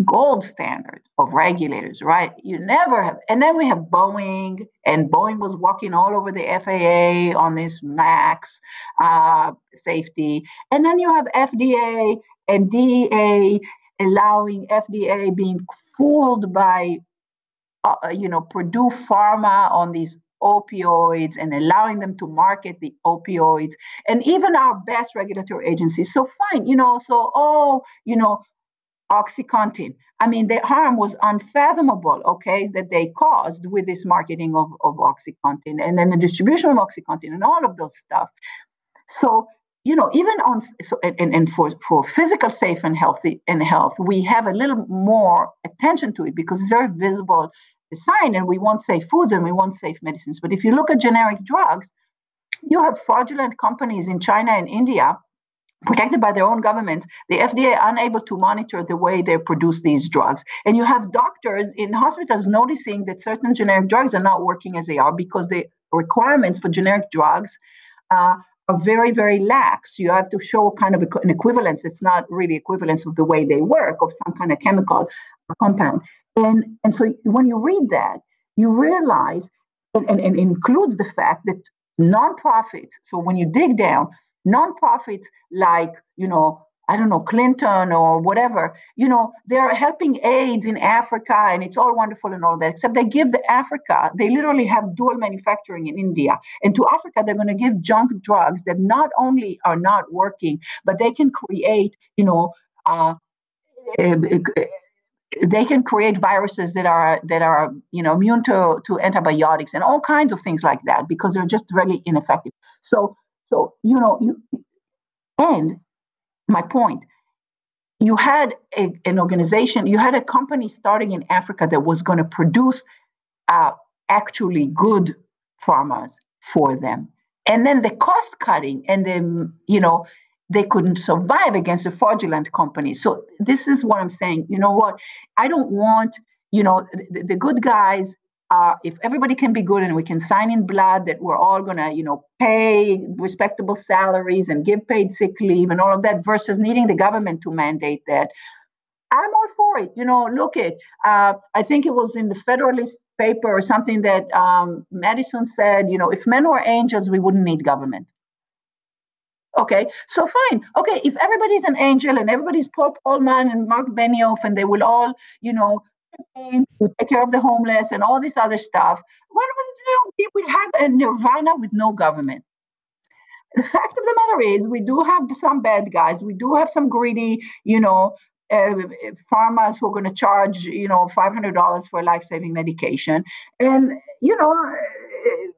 gold standard of regulators, right? You never have, and then we have Boeing, and Boeing was walking all over the FAA on this max uh, safety, and then you have FDA and DEA allowing FDA being fooled by, uh, uh, you know, Purdue Pharma on these opioids and allowing them to market the opioids and even our best regulatory agencies so fine you know so oh you know OxyContin. I mean, the harm was unfathomable, okay, that they caused with this marketing of, of OxyContin and then the distribution of OxyContin and all of those stuff. So, you know, even on so and, and for, for physical safe and healthy and health, we have a little more attention to it because it's very visible sign and we want safe foods and we want safe medicines. But if you look at generic drugs, you have fraudulent companies in China and India protected by their own government, the FDA unable to monitor the way they produce these drugs. And you have doctors in hospitals noticing that certain generic drugs are not working as they are because the requirements for generic drugs uh, are very, very lax. You have to show kind of an equivalence it's not really equivalence of the way they work of some kind of chemical compound. And, and so when you read that, you realize, and, and, and includes the fact that nonprofits, so when you dig down, nonprofits like, you know, I don't know, Clinton or whatever, you know, they're helping AIDS in Africa and it's all wonderful and all that, except they give the Africa, they literally have dual manufacturing in India. And to Africa, they're going to give junk drugs that not only are not working, but they can create, you know, uh, eh, eh, eh, they can create viruses that are that are you know immune to, to antibiotics and all kinds of things like that because they're just really ineffective so so you know you and my point you had a, an organization you had a company starting in africa that was going to produce uh, actually good farmers for them and then the cost cutting and then you know they couldn't survive against a fraudulent company. So this is what I'm saying. You know what? I don't want, you know, the, the good guys. Uh, if everybody can be good and we can sign in blood that we're all gonna, you know, pay respectable salaries and give paid sick leave and all of that, versus needing the government to mandate that, I'm all for it. You know, look at. Uh, I think it was in the Federalist paper or something that um, Madison said. You know, if men were angels, we wouldn't need government. Okay, so fine. Okay, if everybody's an angel and everybody's Paul Polman and Marc Benioff and they will all, you know, to take care of the homeless and all this other stuff, what would we will have a nirvana with no government. The fact of the matter is, we do have some bad guys. We do have some greedy, you know, uh, pharmas who are going to charge, you know, five hundred dollars for a life-saving medication, and you know,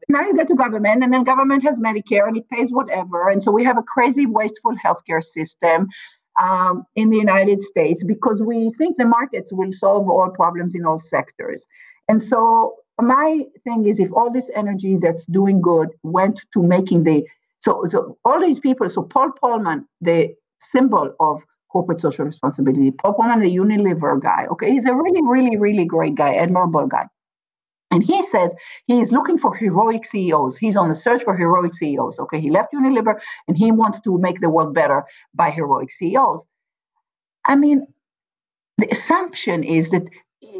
now you get to government, and then government has Medicare and it pays whatever. And so we have a crazy, wasteful healthcare system um, in the United States because we think the markets will solve all problems in all sectors. And so my thing is if all this energy that's doing good went to making the so, so all these people, so Paul Polman, the symbol of corporate social responsibility, Paul Polman, the Unilever guy, okay, he's a really, really, really great guy, admirable guy. And he says he is looking for heroic CEOs. He's on the search for heroic CEOs. Okay, he left Unilever and he wants to make the world better by heroic CEOs. I mean, the assumption is that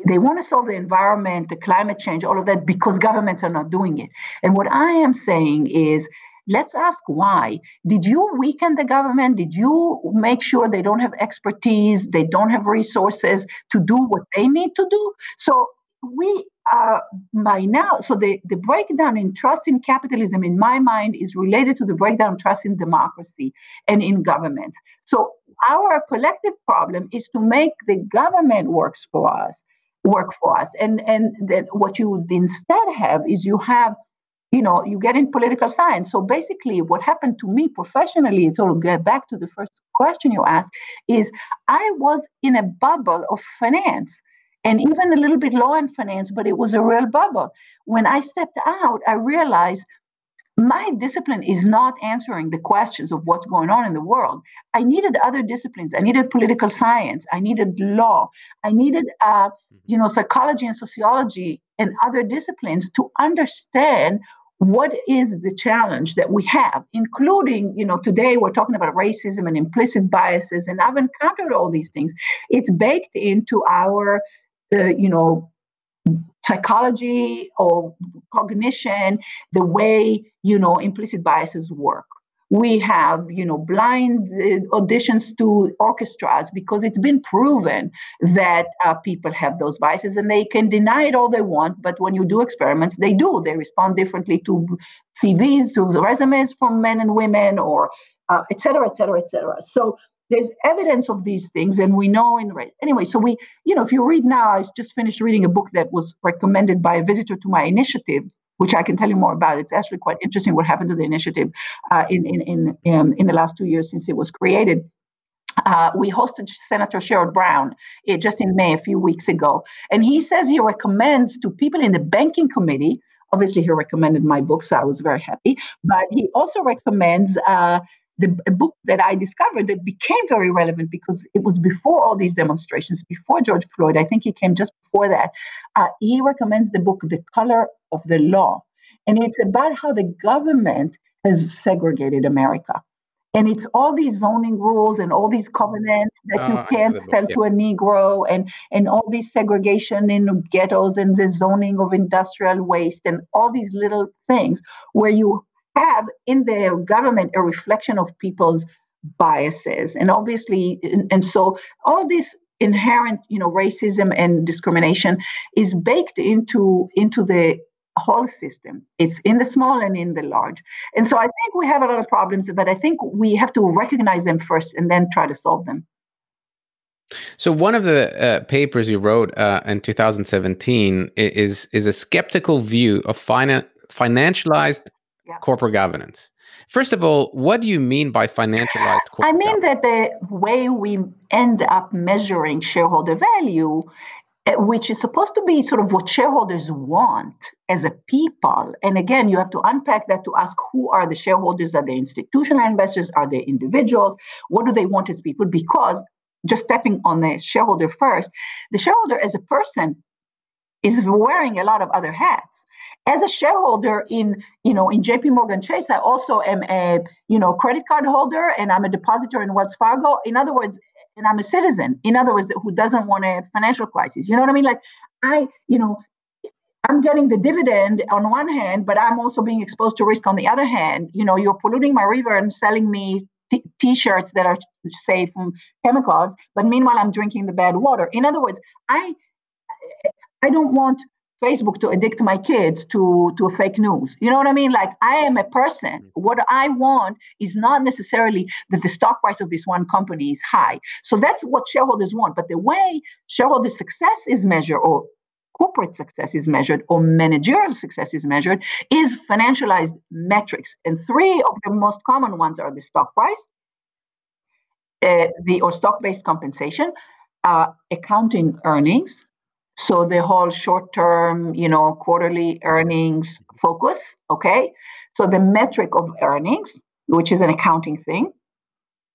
they want to solve the environment, the climate change, all of that because governments are not doing it. And what I am saying is let's ask why. Did you weaken the government? Did you make sure they don't have expertise, they don't have resources to do what they need to do? So we are by now, so the, the breakdown in trust in capitalism, in my mind, is related to the breakdown trust in democracy and in government. So our collective problem is to make the government works for us, work for us. And and then what you instead have is you have you know, you get in political science. So basically, what happened to me professionally, so to get back to the first question you asked, is I was in a bubble of finance and even a little bit law and finance, but it was a real bubble. When I stepped out, I realized my discipline is not answering the questions of what's going on in the world. I needed other disciplines. I needed political science. I needed law. I needed, uh, mm-hmm. you know, psychology and sociology and other disciplines to understand what is the challenge that we have including you know today we're talking about racism and implicit biases and i've encountered all these things it's baked into our uh, you know psychology or cognition the way you know implicit biases work. We have you know blind uh, auditions to orchestras because it's been proven that uh, people have those biases and they can deny it all they want but when you do experiments they do. They respond differently to cvs to resumes from men and women or uh, et cetera et cetera et cetera. So there's evidence of these things and we know in anyway so we you know if you read now i just finished reading a book that was recommended by a visitor to my initiative which i can tell you more about it's actually quite interesting what happened to the initiative uh, in in in, um, in the last two years since it was created uh, we hosted Senator Sherrod Brown uh, just in May a few weeks ago, and he says he recommends to people in the banking committee. Obviously, he recommended my book, so I was very happy. But he also recommends uh, the a book that I discovered that became very relevant because it was before all these demonstrations, before George Floyd. I think he came just before that. Uh, he recommends the book "The Color of the Law," and it's about how the government has segregated America. And it's all these zoning rules and all these covenants that you ah, can't sell yeah. to a Negro and, and all these segregation in ghettos and the zoning of industrial waste and all these little things where you have in the government a reflection of people's biases. And obviously and, and so all this inherent you know racism and discrimination is baked into into the whole system. It's in the small and in the large. And so i think we have a lot of problems but i think we have to recognize them first and then try to solve them. So one of the uh, papers you wrote uh, in 2017 is is a skeptical view of finan- financialized yeah. corporate governance. First of all, what do you mean by financialized corporate I mean governance? that the way we end up measuring shareholder value Eh, which is supposed to be sort of what shareholders want as a people. And again, you have to unpack that to ask who are the shareholders? Are they institutional investors? Are they individuals? What do they want as people? Because just stepping on the shareholder first, the shareholder as a person is wearing a lot of other hats. As a shareholder in, you know, in JP Morgan Chase, I also am a, you know, credit card holder and I'm a depositor in Wells Fargo. In other words, and I'm a citizen. In other words, who doesn't want a financial crisis. You know what I mean? Like I, you know, I'm getting the dividend on one hand, but I'm also being exposed to risk on the other hand. You know, you're polluting my river and selling me t- shirts that are safe from chemicals, but meanwhile I'm drinking the bad water. In other words, I I don't want Facebook to addict my kids to to fake news. You know what I mean? Like I am a person. What I want is not necessarily that the stock price of this one company is high. So that's what shareholders want. But the way shareholder success is measured or corporate success is measured or managerial success is measured is financialized metrics. And three of the most common ones are the stock price, uh, the or stock-based compensation, uh, accounting earnings, so the whole short term, you know, quarterly earnings focus, okay? So the metric of earnings, which is an accounting thing,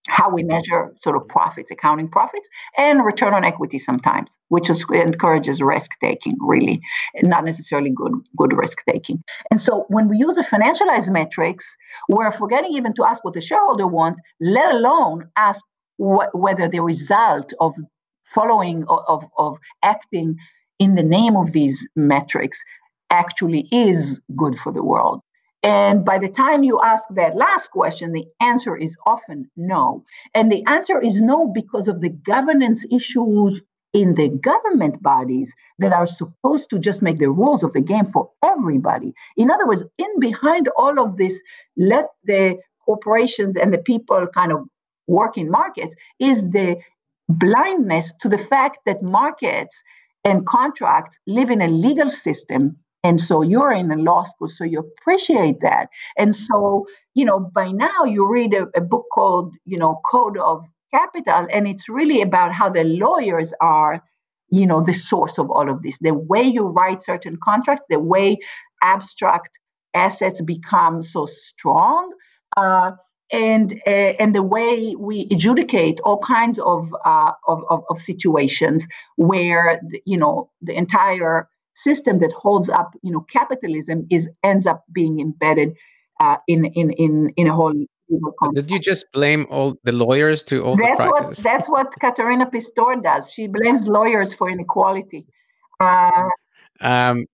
how we measure sort of profits, accounting profits, and return on equity sometimes, which is, encourages risk taking, really, not necessarily good good risk taking. And so when we use a financialized metrics, we're forgetting even to ask what the shareholder wants, let alone ask what, whether the result of following of, of, of acting in the name of these metrics actually is good for the world. And by the time you ask that last question, the answer is often no. And the answer is no because of the governance issues in the government bodies that are supposed to just make the rules of the game for everybody. In other words, in behind all of this, let the corporations and the people kind of work in markets is the blindness to the fact that markets and contracts live in a legal system. And so you're in a law school so you appreciate that. And so you know by now you read a, a, book called you know code of capital and it's really about how the lawyers are you know the source of all of this. The way you write certain contracts the way abstract assets become so strong uh, and uh, and the way we adjudicate all kinds of, uh, of, of, of situations where you know the entire system that holds up you know capitalism is ends up being embedded uh, in in in in a whole did you just blame all the lawyers to all that's the what that's what Katharina Pistor does. She blames lawyers for inequality. Uh, um,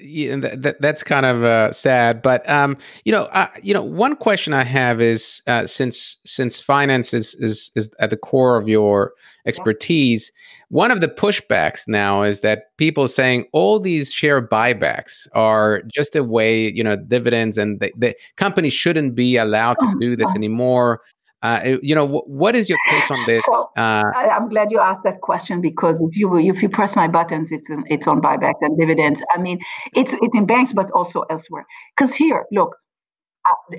yeah, that, that's kind of uh, sad. But um, you know, uh, you know, one question I have is uh, since since finance is, is is at the core of your expertise, one of the pushbacks now is that people saying all these share buybacks are just a way, you know, dividends, and the, the company shouldn't be allowed to do this anymore. Uh, you know, w- what is your take on this? So, uh, I, am glad you asked that question because if you if you press my buttons, it's it's on buyback and dividends. I mean, it's it's in banks, but also elsewhere. Because here, look,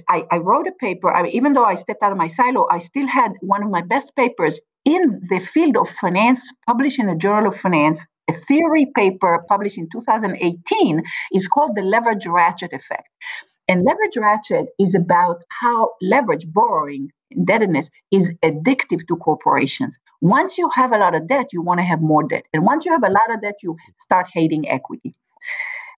I, I wrote a paper. I mean, even though I stepped out of my silo, I still had one of my best papers in the field of finance, published in the Journal of Finance. A theory paper published in 2018 is called the leverage ratchet effect. And leverage ratchet is about how leverage, borrowing, indebtedness is addictive to corporations. Once you have a lot of debt, you want to have more debt. And once you have a lot of debt, you start hating equity.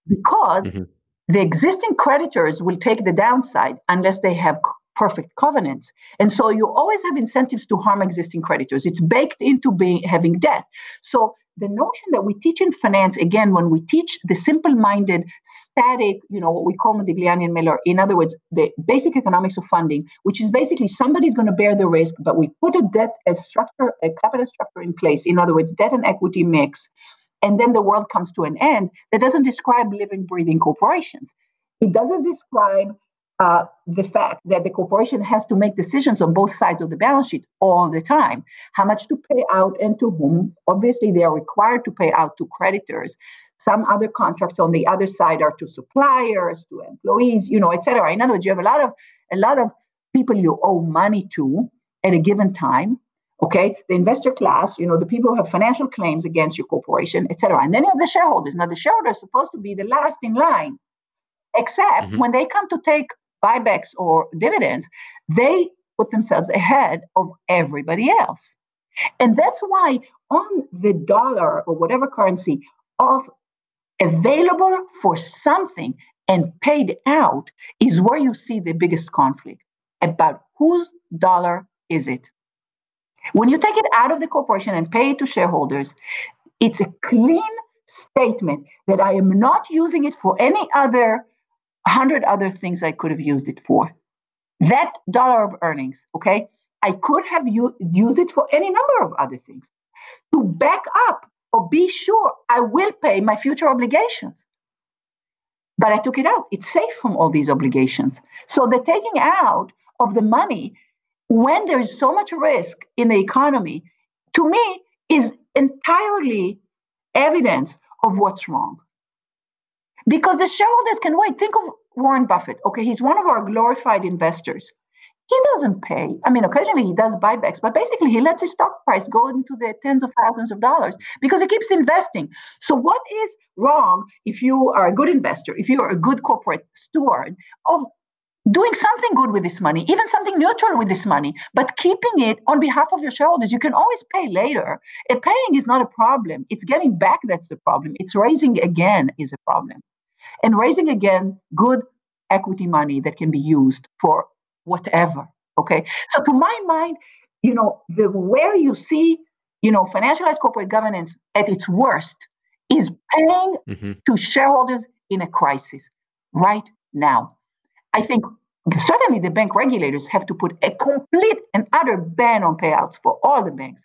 Because mm-hmm. the existing creditors will take the downside unless they have perfect covenants. And so you always have incentives to harm existing creditors. It's baked into being having debt. So the notion that we teach in finance, again, when we teach the simple minded, static, you know, what we call Modigliani and Miller, in other words, the basic economics of funding, which is basically somebody's going to bear the risk, but we put a debt, a structure, a capital structure in place, in other words, debt and equity mix, and then the world comes to an end, that doesn't describe living, breathing corporations. It doesn't describe uh, the fact that the corporation has to make decisions on both sides of the balance sheet all the time. How much to pay out and to whom. Obviously they are required to pay out to creditors. Some other contracts on the other side are to suppliers to employees you know etc in other words you have a lot of a lot of people you owe money to at a given time okay? The investor class you know the people who have financial claims against your corporation etc and then you have the shareholders. Now the shareholders are supposed to be the last in line except mm-hmm. when they come to take buybacks or dividends, they put themselves ahead of everybody else. And that's why on the dollar or whatever currency of available for something and paid out is where you see the biggest conflict about whose dollar is it. When you take it out of the corporation and pay it to shareholders, it's a clean statement that I am not using it for any other a hundred other things I could have used it for. That dollar of earnings, okay, I could have u- used it for any number of other things to back up or be sure I will pay my future obligations. But I took it out. It's safe from all these obligations. So the taking out of the money when there is so much risk in the economy, to me, is entirely evidence of what's wrong because the shareholders can wait. Think of Warren Buffett. Okay, he's one of our glorified investors. He doesn't pay. I mean, occasionally he does buybacks, but basically he lets his stock price go into the tens of thousands of dollars because he keeps investing. So, what is wrong if you are a good investor, if you are a good corporate steward of doing something good with this money, even something neutral with this money, but keeping it on behalf of your shareholders. You can always pay later. And paying is not a problem. It's getting back that's the problem. It's raising again is a problem and raising again good equity money that can be used for whatever. Okay. So to my mind, you know, the where you see, you know, financialized corporate governance at its worst is paying mm-hmm. to shareholders in a crisis right now. I think certainly the bank regulators have to put a complete and utter ban on payouts for all the banks.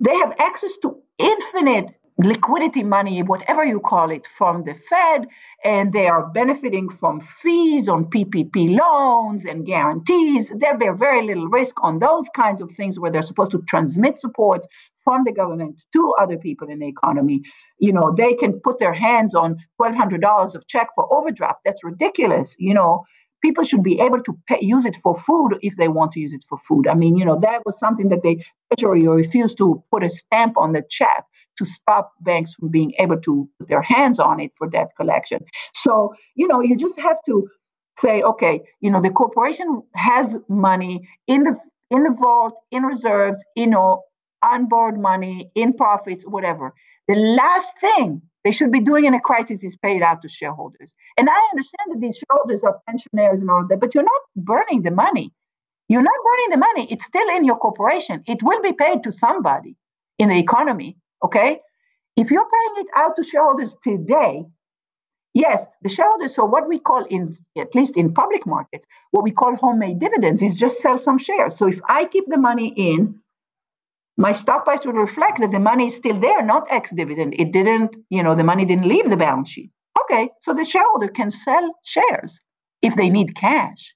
They have access to infinite liquidity money, whatever you call it, from the Fed, and they are benefiting from fees on PPP loans and guarantees. There bear very little risk on those kinds of things where they're supposed to transmit support from the government to other people in the economy. You know, they can put their hands on $1,200 of check for overdraft. That's ridiculous. You know, people should be able to pay, use it for food if they want to use it for food. I mean, you know, that was something that they treasury refused to put a stamp on the check to stop banks from being able to put their hands on it for debt collection. So, you know, you just have to say, okay, you know, the corporation has money in the in the vault, in reserves, you know, on board money, in profits, whatever. The last thing they should be doing in a crisis is paid out to shareholders. And I understand that these shareholders are pensioners and all that, but you're not burning the money. You're not burning the money. It's still in your corporation. It will be paid to somebody in the economy. Okay. If you're paying it out to shareholders today, yes, the shareholders, so what we call in, at least in public markets, what we call homemade dividends is just sell some shares. So if I keep the money in, my stock price will reflect that the money is still there, not ex dividend. It didn't, you know, the money didn't leave the balance sheet. Okay, so the shareholder can sell shares if they need cash.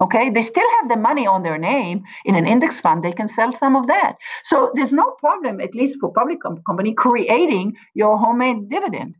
Okay, they still have the money on their name in an index fund. They can sell some of that. So there's no problem, at least for public com- company, creating your homemade dividend.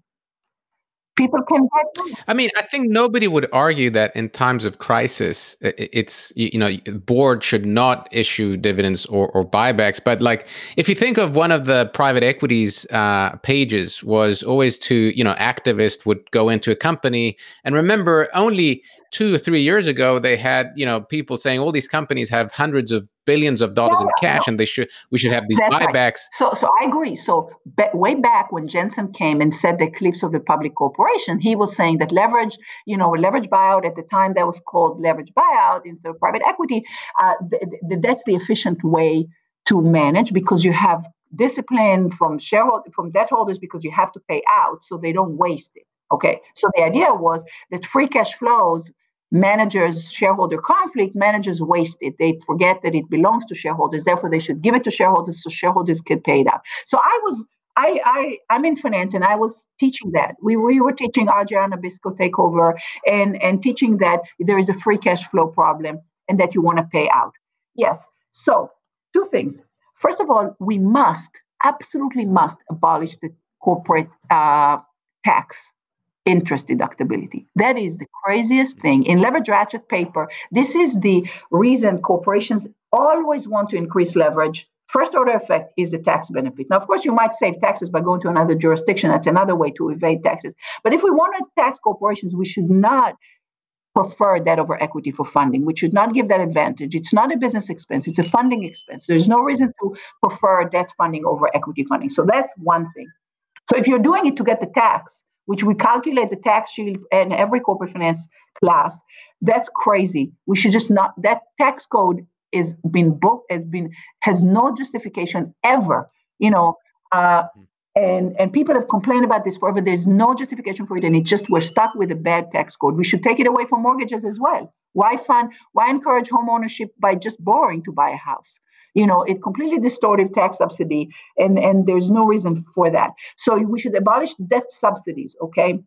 People can. Get. I mean, I think nobody would argue that in times of crisis, it's you know, board should not issue dividends or, or buybacks. But like, if you think of one of the private equities uh, pages, was always to you know, activist would go into a company and remember only two or three years ago, they had you know people saying all these companies have hundreds of billions of dollars in cash, no. and they should we should have these That's buybacks. Right. So, so I agree. So be, way back when Jensen came and said the eclipse of the public corporation, he was saying that leverage, you know, leverage buyout at the time that was called leverage buyout instead of private equity. Uh, th- th- that's the efficient way to manage because you have discipline from shareholders from debt holders because you have to pay out so they don't waste it. Okay, so the idea was that free cash flows managers shareholder conflict managers waste it they forget that it belongs to shareholders therefore they should give it to shareholders so shareholders can pay it out so i was I, I I'm in finance and I was teaching that. We we were teaching RJR Nabisco takeover and and teaching that there is a free cash flow problem and that you want to pay out. Yes. So two things. First of all, we must absolutely must abolish the corporate uh, tax interest deductibility. That is the craziest thing. In leverage ratchet paper, this is the reason corporations always want to increase leverage. First order effect is the tax benefit. Now, of course, you might save taxes by going to another jurisdiction. That's another way to evade taxes. But if we want to tax corporations, we should not prefer debt over equity for funding. We should not give that advantage. It's not a business expense, it's a funding expense. There's no reason to prefer debt funding over equity funding. So that's one thing. So if you're doing it to get the tax, which we calculate the tax shield in every corporate finance class, that's crazy. We should just not that tax code is been booked has been has no justification ever. You know, uh, hmm. and and people have complained about this forever. There's no justification for it and it's just we're stuck with a bad tax code. We should take it away from mortgages as well. Why fund why encourage home ownership by just borrowing to buy a house you know it completely distortive tax subsidy and and there's no reason for that so we should abolish debt subsidies okay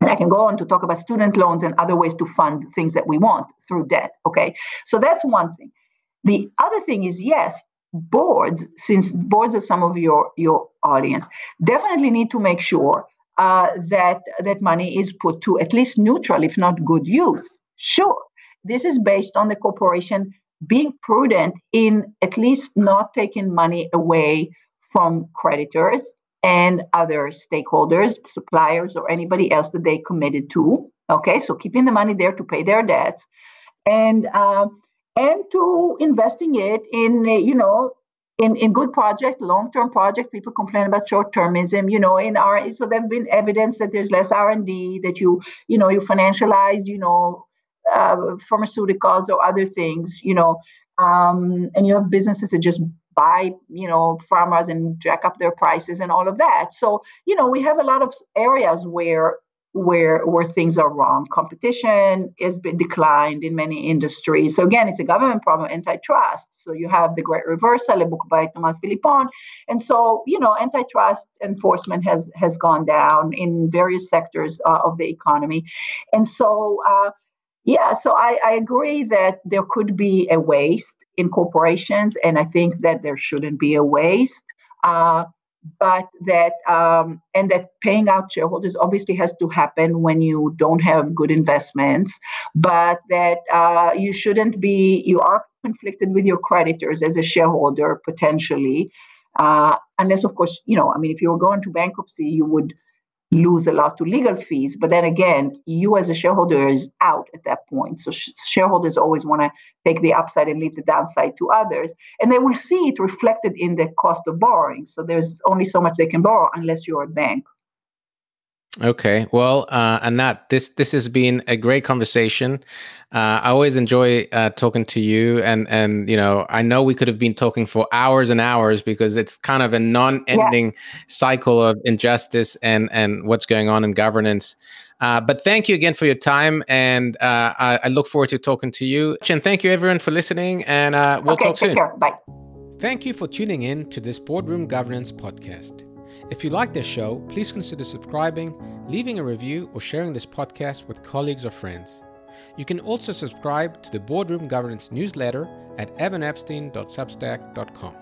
and I can go on to talk about student loans and other ways to fund things that we want through debt. Okay. So that's one thing. The other thing is yes, boards, since boards are some of your your audience, definitely need to make sure uh, that that money is put to at least neutral, if not good use. Sure, this is based on the corporation being prudent in at least not taking money away from creditors and other stakeholders, suppliers, or anybody else that they committed to. Okay, so keeping the money there to pay their debts. And uh, and to investing it in you know in, in good project, long-term project. People complain about short-termism, you know, in our so there've been evidence that there's less R&D, that you, you know, you financialize, you know, uh, pharmaceuticals or other things, you know, um, and you have businesses that just buy, you know, pharmas and jack up their prices and all of that. So, you know, we have a lot of areas where where where things are wrong. Competition has been declined in many industries. So again, it's a government problem, antitrust. So you have the Great Reversal, a book by Thomas Philippon, and so you know antitrust enforcement has has gone down in various sectors uh, of the economy, and so. Uh, yeah, so I, I agree that there could be a waste in corporations, and I think that there shouldn't be a waste. Uh, but that um, and that paying out shareholders obviously has to happen when you don't have good investments but that uh, you shouldn't be you are conflicted with your creditors as a shareholder potentially uh, unless of course you know i mean if you were going to bankruptcy you would lose a lot to legal fees. But then again, you as a shareholder is out at that point. So sh- shareholders always want to take the upside and leave the downside to others. And they will see it reflected in the cost of borrowing. So there's only so much they can borrow unless you're a bank. Okay. Well, uh, Anat, this this has been a great conversation. Uh, I always enjoy uh, talking to you, and and you know, I know we could have been talking for hours and hours because it's kind of a non-ending yeah. cycle of injustice and and what's going on in governance. Uh, but thank you again for your time, and uh, I, I, look forward to talking to you. And thank you everyone for listening, and uh, we'll okay, talk soon. Care. Bye. Thank you for tuning in to this Boardroom Governance podcast. If you like this show, please consider subscribing, leaving a review, or sharing this podcast with colleagues or friends. You can also subscribe to the Boardroom Governance newsletter at evanepstein.substack.com.